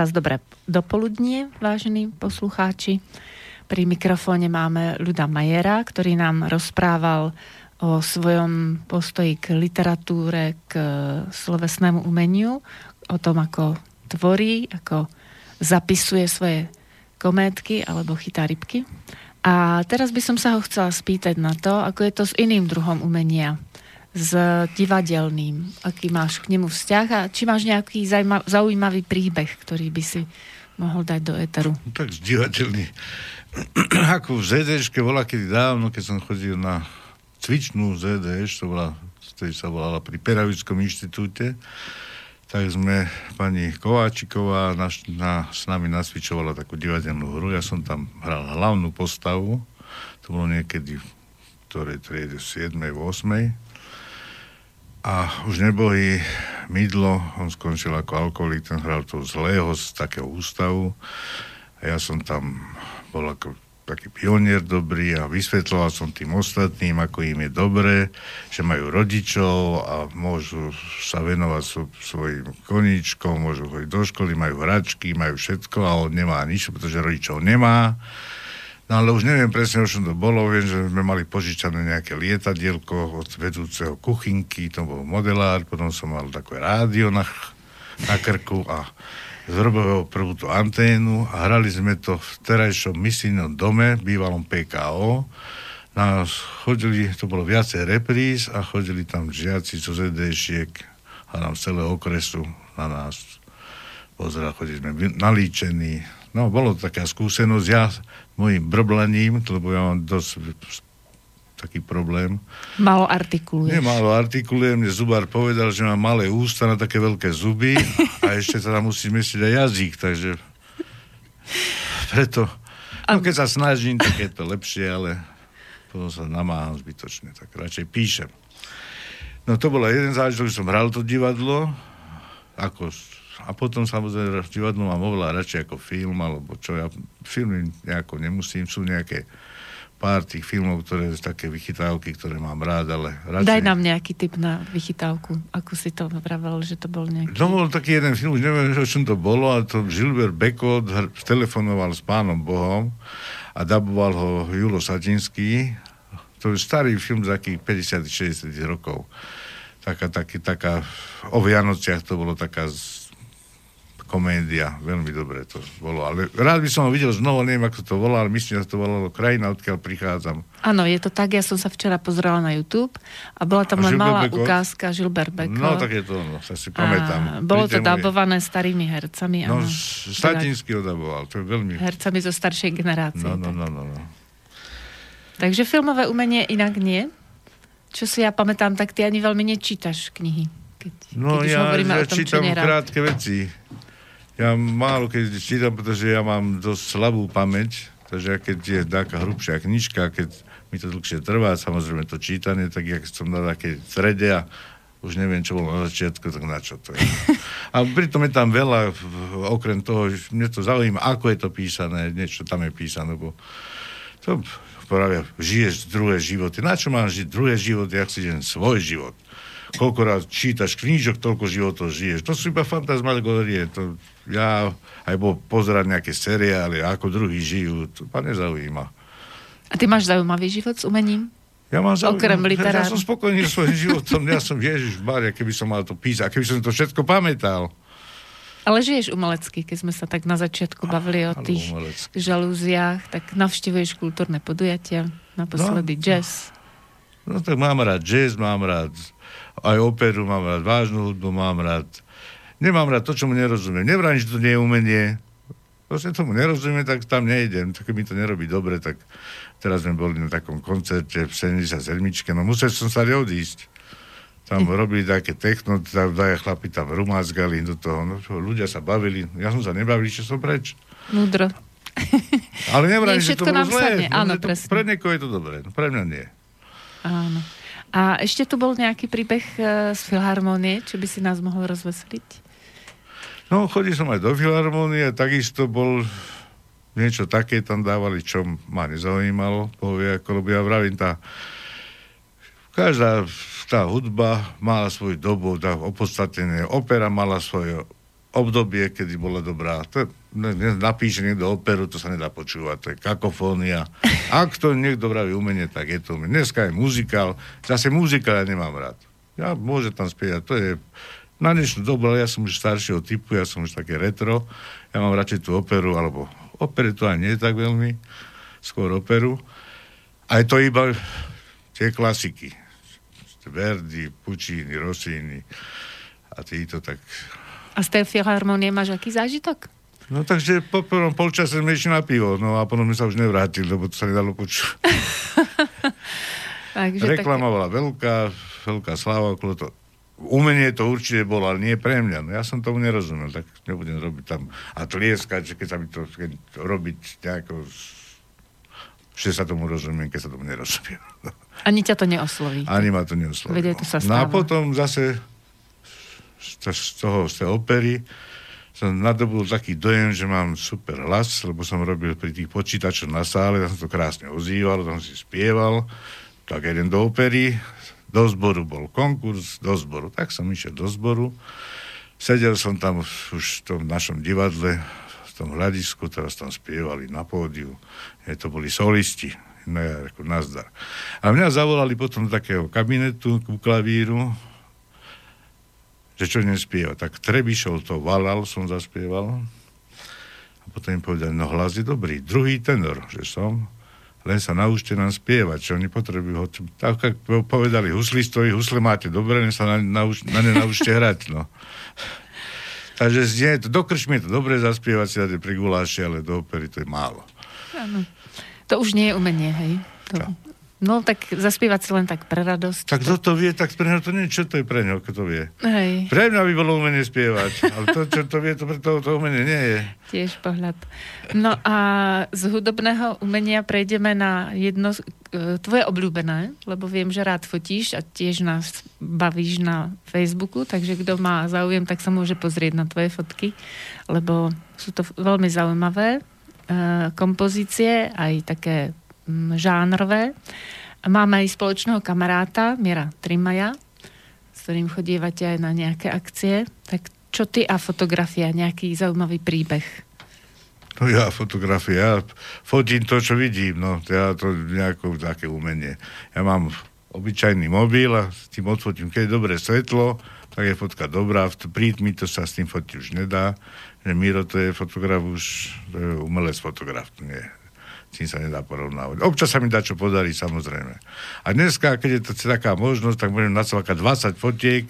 Ešte raz dobré dopoludnie, vážení poslucháči. Pri mikrofóne máme Ľuda Majera, ktorý nám rozprával o svojom postoji k literatúre, k slovesnému umeniu, o tom, ako tvorí, ako zapisuje svoje kométky alebo chytá rybky. A teraz by som sa ho chcela spýtať na to, ako je to s iným druhom umenia, s divadelným, aký máš k nemu vzťah a či máš nejaký zaujíma- zaujímavý príbeh, ktorý by si mohol dať do éteru. No tak divadelný. Ako v ZDŠke bola kedy dávno, keď som chodil na cvičnú ZDŠ, to bola, vtedy sa volala pri Peravickom inštitúte, tak sme, pani Kováčiková na, na, s nami nasvičovala takú divadelnú hru. Ja som tam hral hlavnú postavu. To bolo niekedy v ktorej triede 7. 8. A už neboli mydlo, on skončil ako alkoholik, ten hral toho zlého z takého ústavu. A ja som tam bol ako taký pionier dobrý a vysvetloval som tým ostatným, ako im je dobré, že majú rodičov a môžu sa venovať so, svojim koníčkom, môžu chodiť do školy, majú hračky, majú všetko a on nemá nič, pretože rodičov nemá. No ale už neviem presne, o čom to bolo. Viem, že sme mali požičané nejaké lietadielko od vedúceho kuchynky, to bol modelár, potom som mal takové rádio na, na krku a zrobil prvú tú anténu a hrali sme to v terajšom misijnom dome, bývalom PKO. Nás chodili, to bolo viacej repríz a chodili tam žiaci zo ZD-šiek a nám z celého okresu na nás pozerať, chodili sme nalíčení. No, bolo taká skúsenosť. Ja mojim brblaním, lebo ja mám dosť taký problém, Malo artikuluješ. Nemálo artikulujem, mne zubár povedal, že mám malé ústa na také veľké zuby a ešte teda musí zmestiť aj jazyk, takže preto, no keď sa snažím, tak je to lepšie, ale potom sa namáham zbytočne, tak radšej píšem. No to bola jeden zážitok, že som hral to divadlo, ako, a potom samozrejme divadlo mám oveľa radšej ako film, alebo čo ja, filmy nejako nemusím, sú nejaké pár tých filmov, ktoré sú také vychytávky, ktoré mám rád, ale radšej... Daj nám nejaký tip na vychytávku. Ako si to vravel, že to bol nejaký... No bol taký jeden film, už neviem, o čom to bolo, ale to Gilbert Beko telefonoval s pánom Bohom a daboval ho Julo Sadinský. To je starý film z takých 50-60 rokov. Taká, taký, taká, o Vianociach to bolo taká z, komédia, veľmi dobre to bolo. Ale rád by som ho videl znovu, neviem, ako to volá, ale myslím, že to volalo Krajina, odkiaľ prichádzam. Áno, je to tak, ja som sa včera pozrela na YouTube a bola tam A len malá Beko? ukázka Gilbert Beko. No, tak je to ono, sa a si pamätám. bolo to dabované starými hercami. No, áno. Statinsky ho daboval, to je veľmi... Hercami zo staršej generácie. No, no, no, no, no. Takže filmové umenie inak nie. Čo si ja pamätám, tak ty ani veľmi nečítaš knihy. Keď, No keď ja, ja čítam krátke veci. Ja málo keď čítam, pretože ja mám dosť slabú pamäť, takže keď je taká hrubšia knižka, keď mi to dlhšie trvá, samozrejme to čítanie, tak jak som na také strede a už neviem, čo bolo na začiatku, tak na čo to je. A pritom je tam veľa, okrem toho, mne to zaujíma, ako je to písané, niečo tam je písané, lebo to práve žiješ druhé životy. Na čo mám žiť druhé životy, ak si žijem svoj život? Koľko raz čítaš knížok, toľko životov žiješ. To sú iba fantasmagorie. To ja aj bol pozerať nejaké seriály, ako druhí žijú, to ma nezaujíma. A ty máš zaujímavý život s umením? Ja mám zaujímavé- Okrem Ja literárnych. som spokojný svojím životom. Ja som Ježiš Maria, keby som mal to písať, keby som to všetko pamätal. Ale žiješ umelecky, keď sme sa tak na začiatku bavili o tých umelecky. žalúziách, tak navštevuješ kultúrne podujatia, naposledy No. jazz. No tak mám rád jazz, mám rád aj operu, mám rád vážnu hudbu, mám rád... Nemám rád to, čo mu nerozumiem. Nevrám, že to nie je umenie. Proste tomu nerozumiem, tak tam nejdem. Tak mi to nerobí dobre, tak teraz sme boli na takom koncerte v 77. No musel som sa odísť. Tam robili také techno, tam daja chlapi tam rumázgali do toho. No, čo, ľudia sa bavili. Ja som sa nebavil, čo som preč. Múdro. Ale nevrám, že to bolo zlé. sadne. Áno, No, presne. pre niekoho je to dobré, no, pre mňa nie. Áno. A ešte tu bol nejaký príbeh e, z Filharmónie, čo by si nás mohol rozveseliť? No, chodil som aj do filharmónie, takisto bol niečo také tam dávali, čo ma nezaujímalo, povie, ako, lebo ja vravím, tá, každá tá hudba mala svoju dobu, tá opodstatnenie, opera mala svoje obdobie, kedy bola dobrá. To, napíše niekto operu, to sa nedá počúvať, to je kakofónia. Ak to niekto vraví umenie, tak je to umenie. Dneska je muzikál, zase muzikál ja nemám rád. Ja môže tam spievať, to je na dnešnú dobu, ale ja som už staršieho typu, ja som už také retro, ja mám radšej tú operu, alebo opery to ani nie je tak veľmi, skôr operu. A je to iba tie klasiky. Verdi, Puccini, Rossini a títo tak A z tej filharmonie máš aký zážitok? No takže po prvom polčase sme išli na pivo, no a potom sme sa už nevrátili, lebo to sa nedalo počuť. Takže Reklama bola veľká, veľká sláva okolo toho. Umenie to určite bolo, ale nie pre mňa. No ja som tomu nerozumel, tak nebudem robiť tam a tlieskať, že keď sa mi to keď robiť nejako že sa tomu rozumiem, keď sa tomu nerozumiem. Ani ťa to neosloví. Ani ma to neoslovilo. Veď to sa No a stáva. potom zase to- z toho, z tej opery som nadobudol taký dojem, že mám super hlas, lebo som robil pri tých počítačoch na sále, tam som to krásne ozýval, tam si spieval, tak jeden do opery, do zboru bol konkurs, do zboru, tak som išiel do zboru, sedel som tam už v tom našom divadle, v tom hľadisku, teraz tam spievali na pódiu, je, to boli solisti, no ja nazdar. A mňa zavolali potom do takého kabinetu ku klavíru, že čo nespieva. Tak Trebišov to valal, som zaspieval. A potom im povedali, no hlas je dobrý. Druhý tenor, že som. Len sa naučte nám spievať, čo oni potrebujú. hoci- Tak, ako povedali huslistovi, husle máte dobre, len sa na, nauč, na ne naučte hrať, no. Takže nie, to, do krčmy je to dobre zaspievať si dať pri guláši, ale do opery to je málo. Áno. To už nie je umenie, hej? To... No tak zaspievať si len tak pre radosť. Tak kto to vie, tak pre ňo to nie, čo to je pre ňo, kto to vie. Hej, Pre mňa by bolo umenie spievať, ale to, čo to vie, to pre toho to umenie nie je. tiež pohľad. No a z hudobného umenia prejdeme na jedno e, tvoje obľúbené, lebo viem, že rád fotíš a tiež nás bavíš na Facebooku, takže kto má záujem, tak sa môže pozrieť na tvoje fotky, lebo sú to veľmi zaujímavé e, kompozície, aj také žánrové. A Máme aj spoločného kamaráta, Mira Trimaja, s ktorým chodívate aj na nejaké akcie. Tak čo ty a fotografia, nejaký zaujímavý príbeh? No ja fotografie, ja fotím to, čo vidím, no ja to nejako také umenie. Ja mám obyčajný mobil a s tým odfotím, keď je dobré svetlo, tak je fotka dobrá, v prítmi to sa s tým fotiť už nedá, že Miro to je fotograf už, to je umelec fotograf, to nie, s tým sa nedá porovnávať. Občas sa mi dá čo podarí, samozrejme. A dneska, keď je to taká možnosť, tak môžem nacvakať 20 fotiek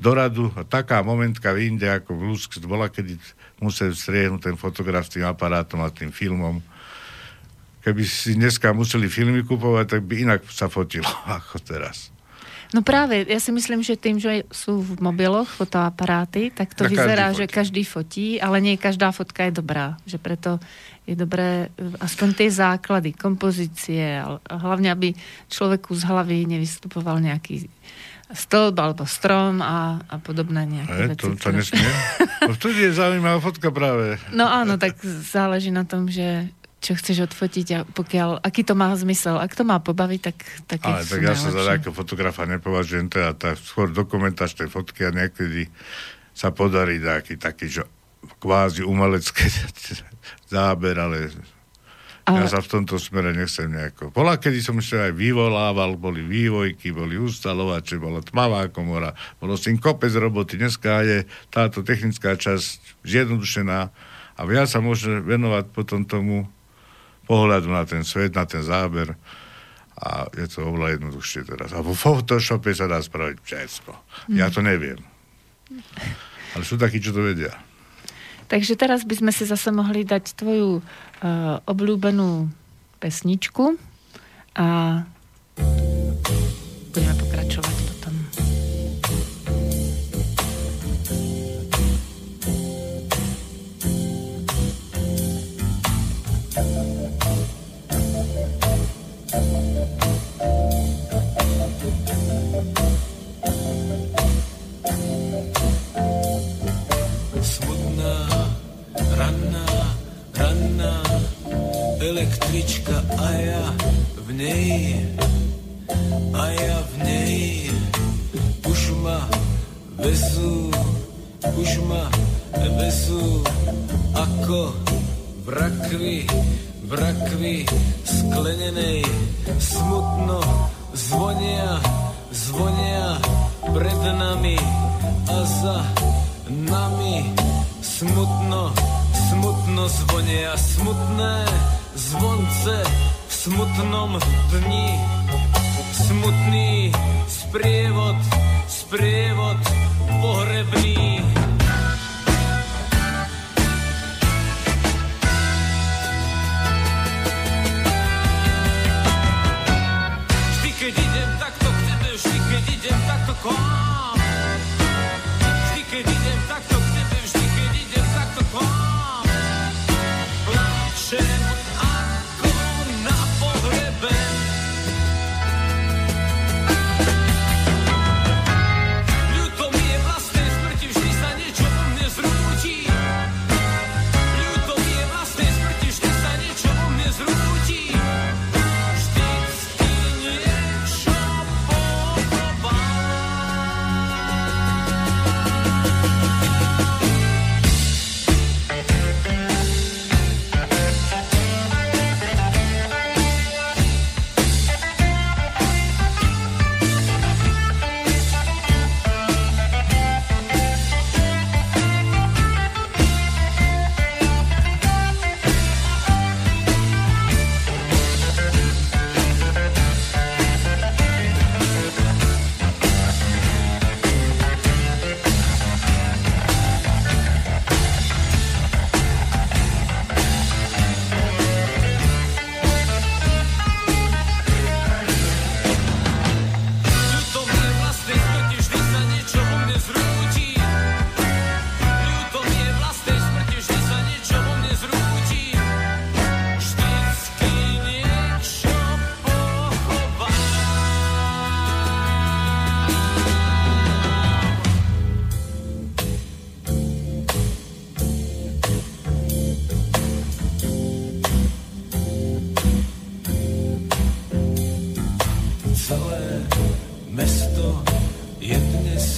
do radu a taká momentka inde, ako v Lúsk bola, kedy musel striehnúť ten fotograf s tým aparátom a tým filmom. Keby si dneska museli filmy kupovať, tak by inak sa fotilo ako teraz. No práve, ja si myslím, že tým, že sú v mobiloch fotoaparáty, tak to každý vyzerá, fotí. že každý fotí, ale nie každá fotka je dobrá. Že preto je dobré e, aspoň tie základy, kompozície, a a hlavne, aby človeku z hlavy nevystupoval nejaký stĺp alebo strom a, a podobné nejaké E, veci. to ktoré- nesmie. No je zaujímavá fotka práve. No áno, tak záleží na tom, že čo chceš odfotiť a pokiaľ, aký to má zmysel. Ak to má pobaviť, tak také Ale tak ja sa za takého fotografa nepovažujem, teda tá, skôr dokumentáž tej fotky a niekedy sa podarí taký, taký že kvázi umelecké záber, ale Ale- ja sa v tomto smere nechcem nejako. Bola, kedy som ešte aj vyvolával, boli vývojky, boli ustalovače, bola tmavá komora, bolo s tým kopec roboty. Dneska je táto technická časť zjednodušená a viac sa môže venovať potom tomu pohľadu na ten svet, na ten záber a je to oveľa jednoduchšie teraz. A vo Photoshope sa dá spraviť všetko. Ja to neviem. Ale sú takí, čo to vedia. Takže teraz by sme si zase mohli dať tvoju uh, obľúbenú pesničku a budeme pokračovať ja v nej, a ja v nej. Už ma vezú, už ma vezú ako v rakvi, v rakvi sklenenej. Smutno zvonia, zvonia pred nami a za nami. Smutno, smutno zvonia smutné zvonce v smutnom dni smutný sprievod, sprievod pohrebný. Je dnes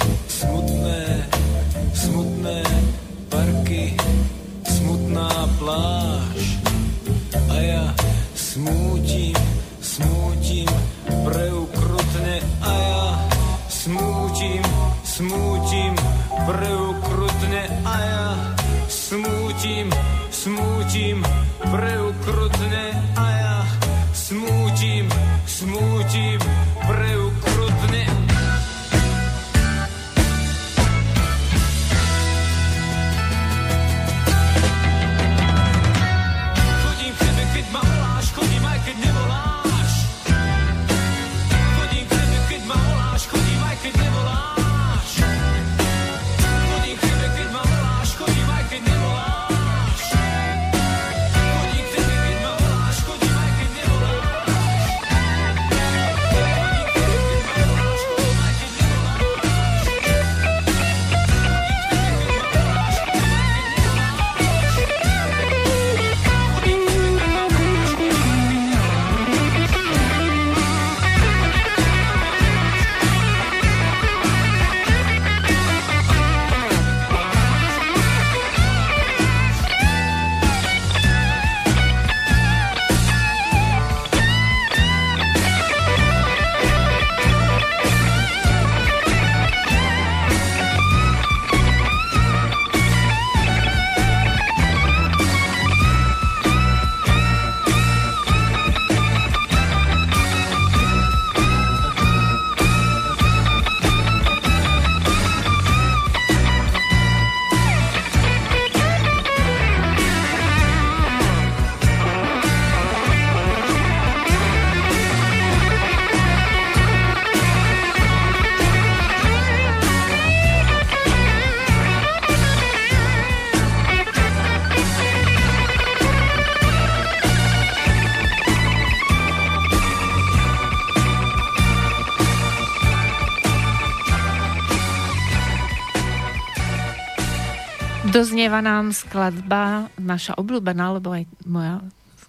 Doznieva nám skladba, naša obľúbená, alebo aj moja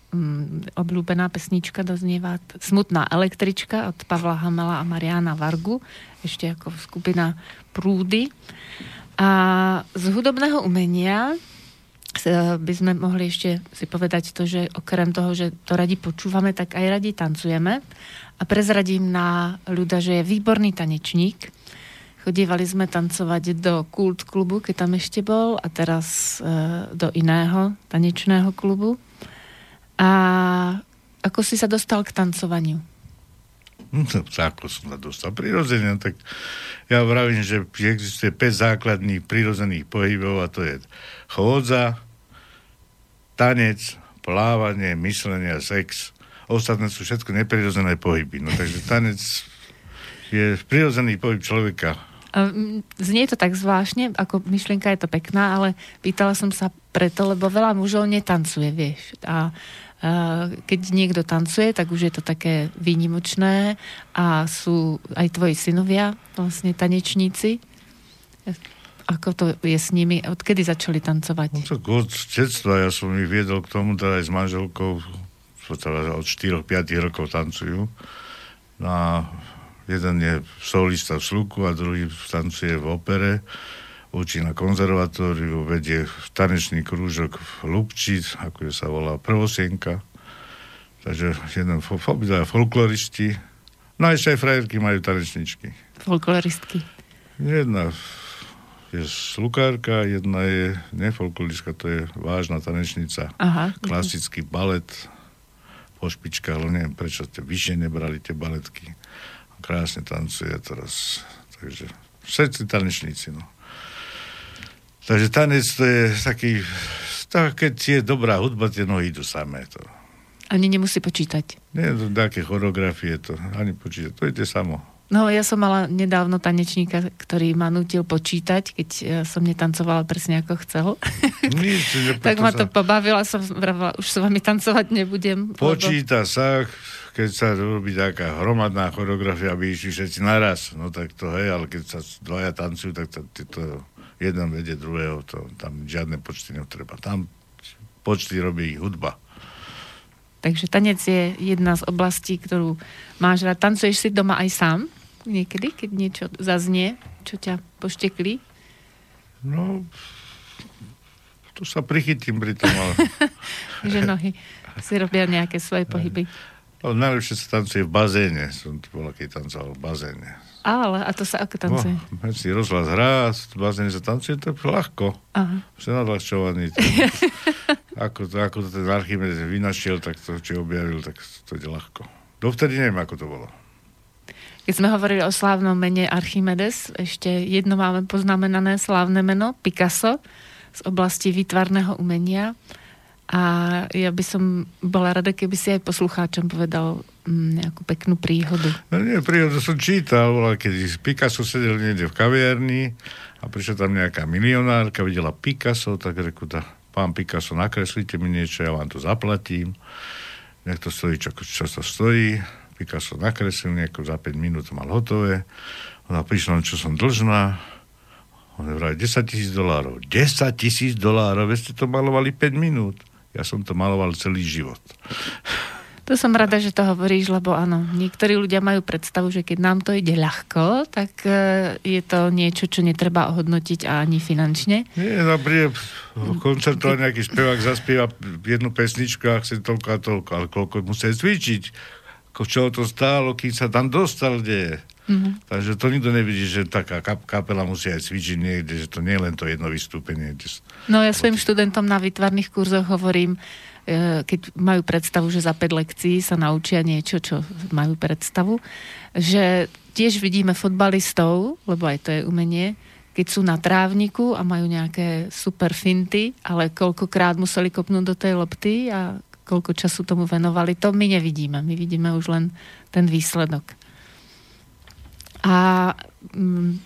mm, obľúbená pesnička doznieva Smutná električka od Pavla Hamela a Mariana Vargu, ešte ako skupina Prúdy. A z hudobného umenia s- e, by sme mohli ešte si povedať to, že okrem toho, že to radi počúvame, tak aj radi tancujeme. A prezradím na ľuda, že je výborný tanečník. Chodievali sme tancovať do Kult klubu, keď tam ešte bol, a teraz e, do iného tanečného klubu. A ako si sa dostal k tancovaniu? No, ako som sa dostal prirodzene, tak ja vravím, že existuje 5 základných prirodzených pohybov a to je chôdza, tanec, plávanie, myslenie sex. Ostatné sú všetko neprirodzené pohyby. No takže tanec je prirodzený pohyb človeka. Mm, Znie to tak zvláštne, ako myšlienka je to pekná, ale pýtala som sa preto, lebo veľa mužov netancuje, vieš. A, keď niekto tancuje, tak už je to také výnimočné a sú aj tvoji synovia vlastne tanečníci. Ako to je s nimi? Odkedy začali No tancovať? tak od detstva ja som ich viedol k tomu, teda aj s manželkou, teda od 4-5 rokov tancujú. No a jeden je solista v Sluku a druhý tancuje v opere. Učí na konzervatóriu, vedie tanečný krúžok v Lubči, ako sa volá Prvosienka. Takže jeden obidvaja folkloristi. No a ešte aj frajerky majú tanečničky. Folkloristky. Jedna je slukárka, jedna je nefolkloristka, to je vážna tanečnica. Aha. Klasický balet po špičkách, ale neviem, prečo ste vyššie nebrali tie baletky. Krásne tancuje teraz. Takže všetci tanečníci, no. Takže tanec to je taký, tak keď je dobrá hudba, tie nohy idú samé. To. Ani nemusí počítať. Nie to také choreografie, to ani počítať, to ide samo. No, ja som mala nedávno tanečníka, ktorý ma nutil počítať, keď e, som netancovala presne ako chcel. Nič, tak ma to sa- pobavila, som vravila, už s vami tancovať nebudem. lebo- Počíta sa, keď sa robí taká hromadná choreografia, aby išli všetci naraz. No tak to hej, ale keď sa dvaja tancujú, tak to, to jeden vedie druhého, to, tam žiadne počty netreba. Tam počty robí hudba. Takže tanec je jedna z oblastí, ktorú máš rád. Tancuješ si doma aj sám? Niekedy, keď niečo zaznie, čo ťa poštekli? No, tu sa prichytím pri tom, ale, Že nohy si robia nejaké svoje pohyby. Ale najlepšie sa tancuje v bazéne. Som tu bola, keď tancoval v bazéne. Ale, a to sa ako tancuje? No, si rozhlas hrá, v bazéne sa tancuje, to je ľahko. Aha. Ako, to, ako to ten Archimedes vynašiel, tak to, či objavil, tak to je ľahko. Dovtedy neviem, ako to bolo. Keď sme hovorili o slávnom mene Archimedes, ešte jedno máme poznamenané slávne meno, Picasso, z oblasti výtvarného umenia. A ja by som bola rada, keby si aj poslucháčom povedal mm, nejakú peknú príhodu. No nie, príhodu som čítal, bola, keď Picasso sedel niekde v kaviarni a prišla tam nejaká milionárka, videla Picasso, tak reku, tá, pán Picasso, nakreslite mi niečo, ja vám to zaplatím. Nech to stojí, čo, čo to stojí. Picasso nakreslil nejako za 5 minút mal hotové. Ona prišla, čo som dlžná. On vraj 10 tisíc dolárov. 10 tisíc dolárov, veď ste to malovali 5 minút. Ja som to maloval celý život. To som rada, že to hovoríš, lebo áno, niektorí ľudia majú predstavu, že keď nám to ide ľahko, tak e, je to niečo, čo netreba ohodnotiť ani finančne. Nie, no príde koncertovať nejaký spevák, zaspieva jednu pesničku a chce toľko a toľko, ale koľko musí cvičiť, čo to stálo, kým sa tam dostal, kde je. Mm-hmm. Takže to nikto nevidí, že taká kap- kapela musí aj cvičiť niekde, že to nie je len to jedno vystúpenie. No ja svojim študentom na výtvarných kurzoch hovorím, e, keď majú predstavu, že za 5 lekcií sa naučia niečo, čo majú predstavu, že tiež vidíme fotbalistov, lebo aj to je umenie, keď sú na trávniku a majú nejaké super finty, ale koľkokrát museli kopnúť do tej lopty a koľko času tomu venovali, to my nevidíme. My vidíme už len ten výsledok. A mm,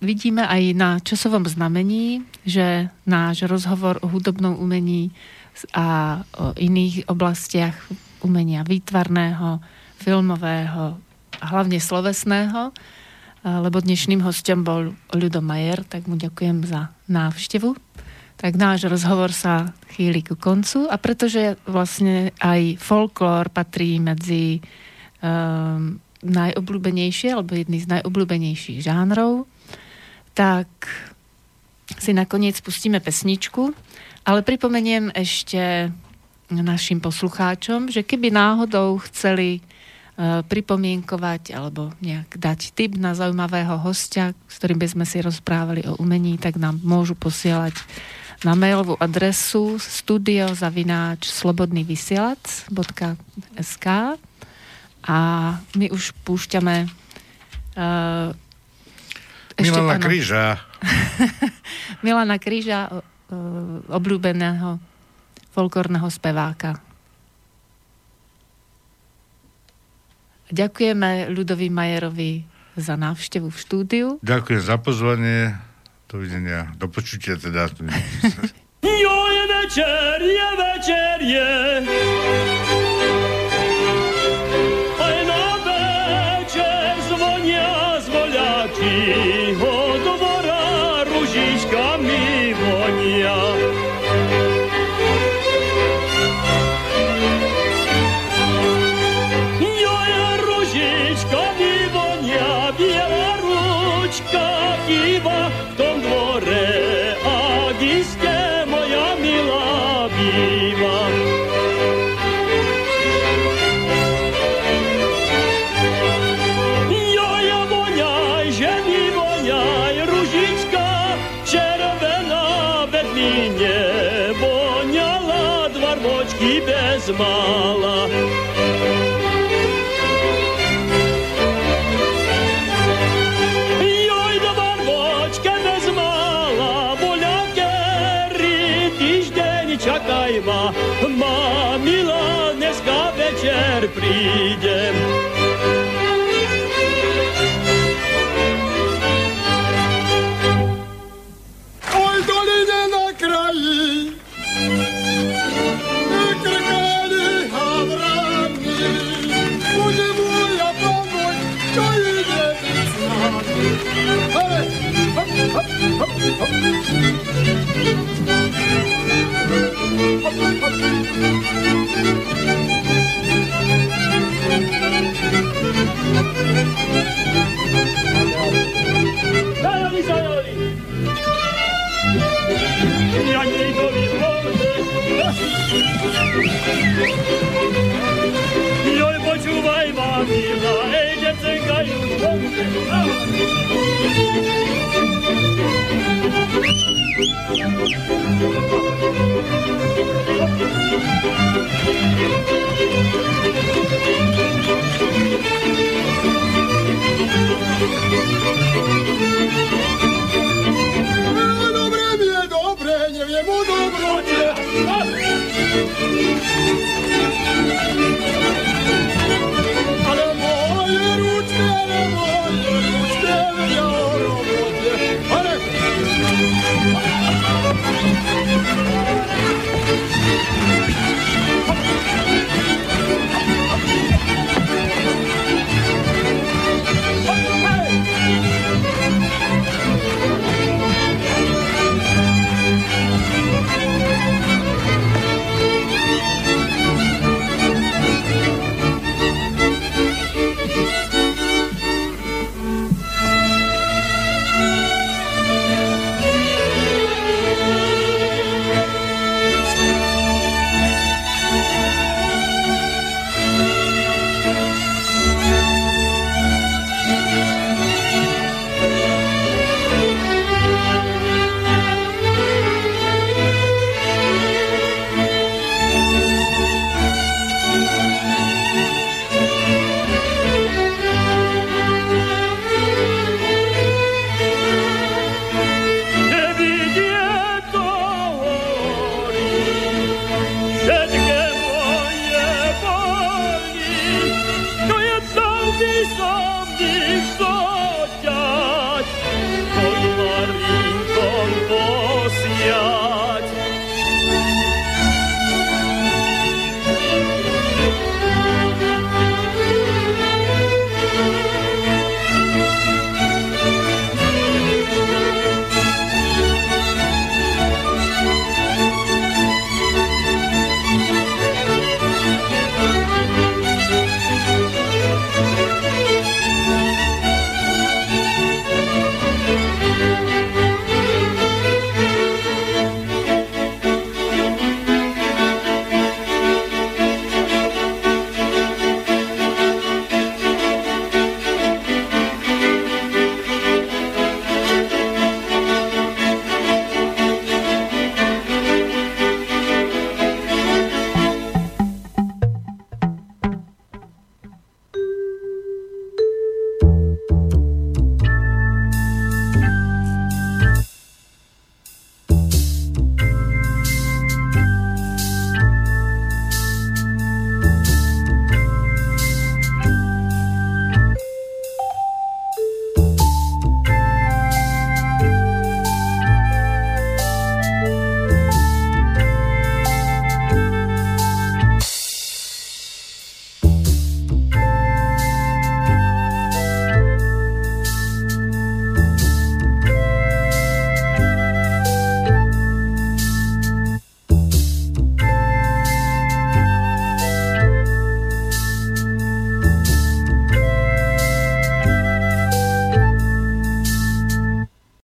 vidíme aj na časovom znamení, že náš rozhovor o hudobnom umení a o iných oblastiach umenia výtvarného, filmového a hlavne slovesného, lebo dnešným hostom bol Ľudo Majer, tak mu ďakujem za návštevu. Tak náš rozhovor sa chýli ku koncu a pretože vlastne aj folklór patrí medzi um, najobľúbenejšie, alebo jedný z najobľúbenejších žánrov, tak si nakoniec pustíme pesničku, ale pripomeniem ešte našim poslucháčom, že keby náhodou chceli uh, pripomienkovať alebo nejak dať tip na zaujímavého hostia, s ktorým by sme si rozprávali o umení, tak nám môžu posielať na mailovú adresu studiozavináč slobodnývysielac.sk a my už púšťame uh, Milana áno, Kríža. Milana Kríža, uh, obľúbeného folklórneho speváka. Ďakujeme Ľudovi Majerovi za návštevu v štúdiu. Ďakujem za pozvanie. Dovidenia. Do počutia teda. Jo je večer, je večer, je. Música Ale moje ručky, ale moje